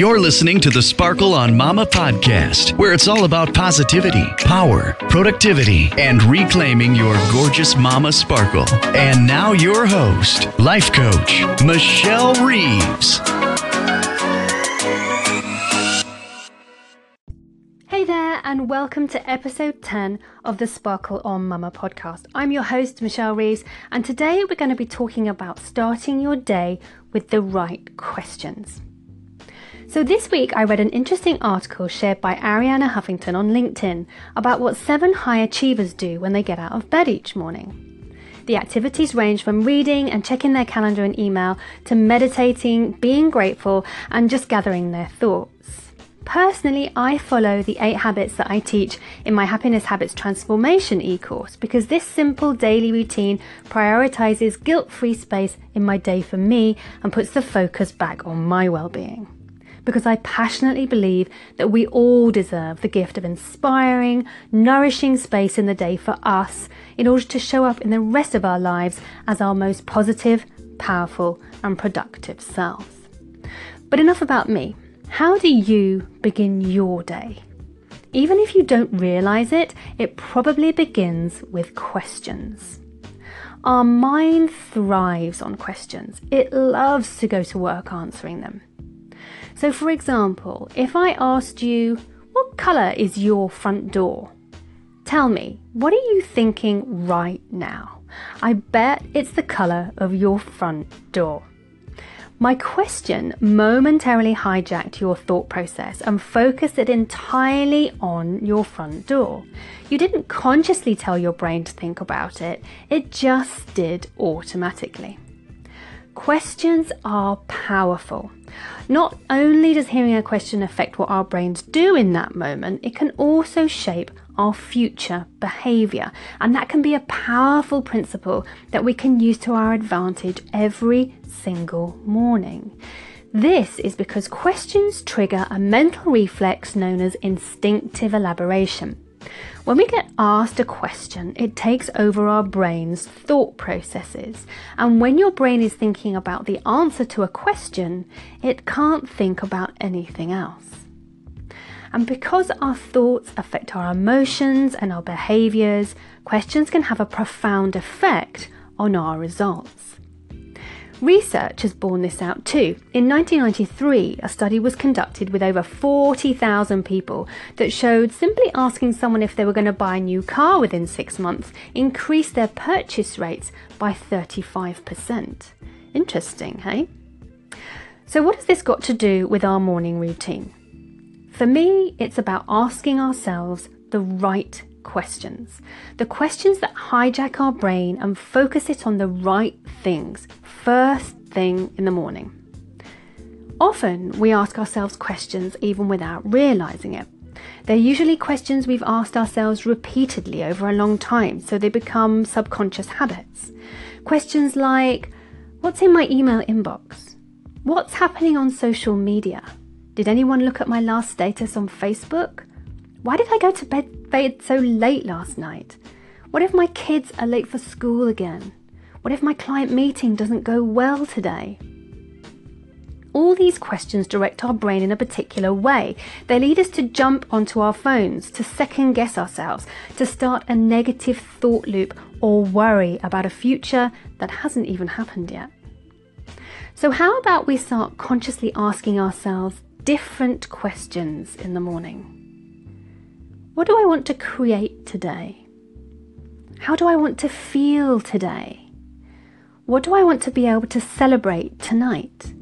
You're listening to the Sparkle on Mama podcast, where it's all about positivity, power, productivity, and reclaiming your gorgeous mama sparkle. And now, your host, life coach, Michelle Reeves. Hey there, and welcome to episode 10 of the Sparkle on Mama podcast. I'm your host, Michelle Reeves, and today we're going to be talking about starting your day with the right questions. So, this week I read an interesting article shared by Arianna Huffington on LinkedIn about what seven high achievers do when they get out of bed each morning. The activities range from reading and checking their calendar and email to meditating, being grateful, and just gathering their thoughts. Personally, I follow the eight habits that I teach in my Happiness Habits Transformation e course because this simple daily routine prioritizes guilt free space in my day for me and puts the focus back on my well being because I passionately believe that we all deserve the gift of inspiring, nourishing space in the day for us in order to show up in the rest of our lives as our most positive, powerful, and productive selves. But enough about me. How do you begin your day? Even if you don't realize it, it probably begins with questions. Our mind thrives on questions. It loves to go to work answering them. So, for example, if I asked you, What colour is your front door? Tell me, what are you thinking right now? I bet it's the colour of your front door. My question momentarily hijacked your thought process and focused it entirely on your front door. You didn't consciously tell your brain to think about it, it just did automatically. Questions are powerful. Not only does hearing a question affect what our brains do in that moment, it can also shape our future behavior. And that can be a powerful principle that we can use to our advantage every single morning. This is because questions trigger a mental reflex known as instinctive elaboration. When we get asked a question, it takes over our brain's thought processes. And when your brain is thinking about the answer to a question, it can't think about anything else. And because our thoughts affect our emotions and our behaviors, questions can have a profound effect on our results. Research has borne this out too. In 1993, a study was conducted with over 40,000 people that showed simply asking someone if they were going to buy a new car within six months increased their purchase rates by 35%. Interesting, hey? So, what has this got to do with our morning routine? For me, it's about asking ourselves the right questions. The questions that hijack our brain and focus it on the right things first thing in the morning. Often we ask ourselves questions even without realizing it. They're usually questions we've asked ourselves repeatedly over a long time, so they become subconscious habits. Questions like What's in my email inbox? What's happening on social media? Did anyone look at my last status on Facebook? Why did I go to bed, bed so late last night? What if my kids are late for school again? What if my client meeting doesn't go well today? All these questions direct our brain in a particular way. They lead us to jump onto our phones, to second guess ourselves, to start a negative thought loop or worry about a future that hasn't even happened yet. So, how about we start consciously asking ourselves different questions in the morning? What do I want to create today? How do I want to feel today? What do I want to be able to celebrate tonight?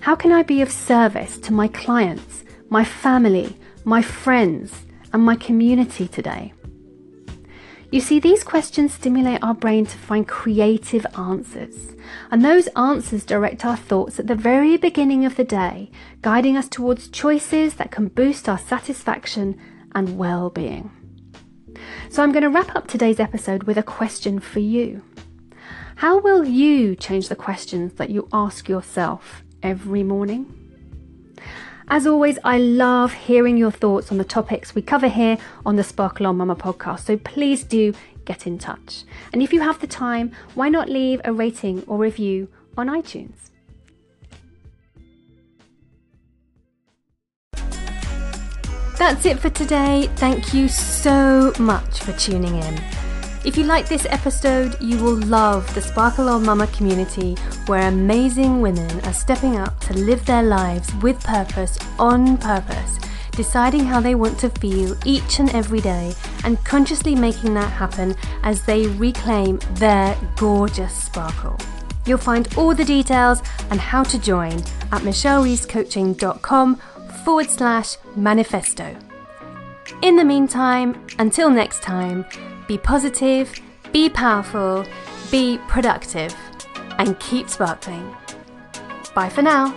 How can I be of service to my clients, my family, my friends, and my community today? You see, these questions stimulate our brain to find creative answers, and those answers direct our thoughts at the very beginning of the day, guiding us towards choices that can boost our satisfaction and well being. So, I'm going to wrap up today's episode with a question for you. How will you change the questions that you ask yourself every morning? As always, I love hearing your thoughts on the topics we cover here on the Sparkle on Mama podcast, so please do get in touch. And if you have the time, why not leave a rating or review on iTunes? That's it for today. Thank you so much for tuning in. If you like this episode, you will love the Sparkle on Mama community where amazing women are stepping up to live their lives with purpose on purpose, deciding how they want to feel each and every day and consciously making that happen as they reclaim their gorgeous sparkle. You'll find all the details and how to join at michellereevescoaching.com forward slash manifesto. In the meantime, until next time, be positive, be powerful, be productive, and keep sparkling. Bye for now.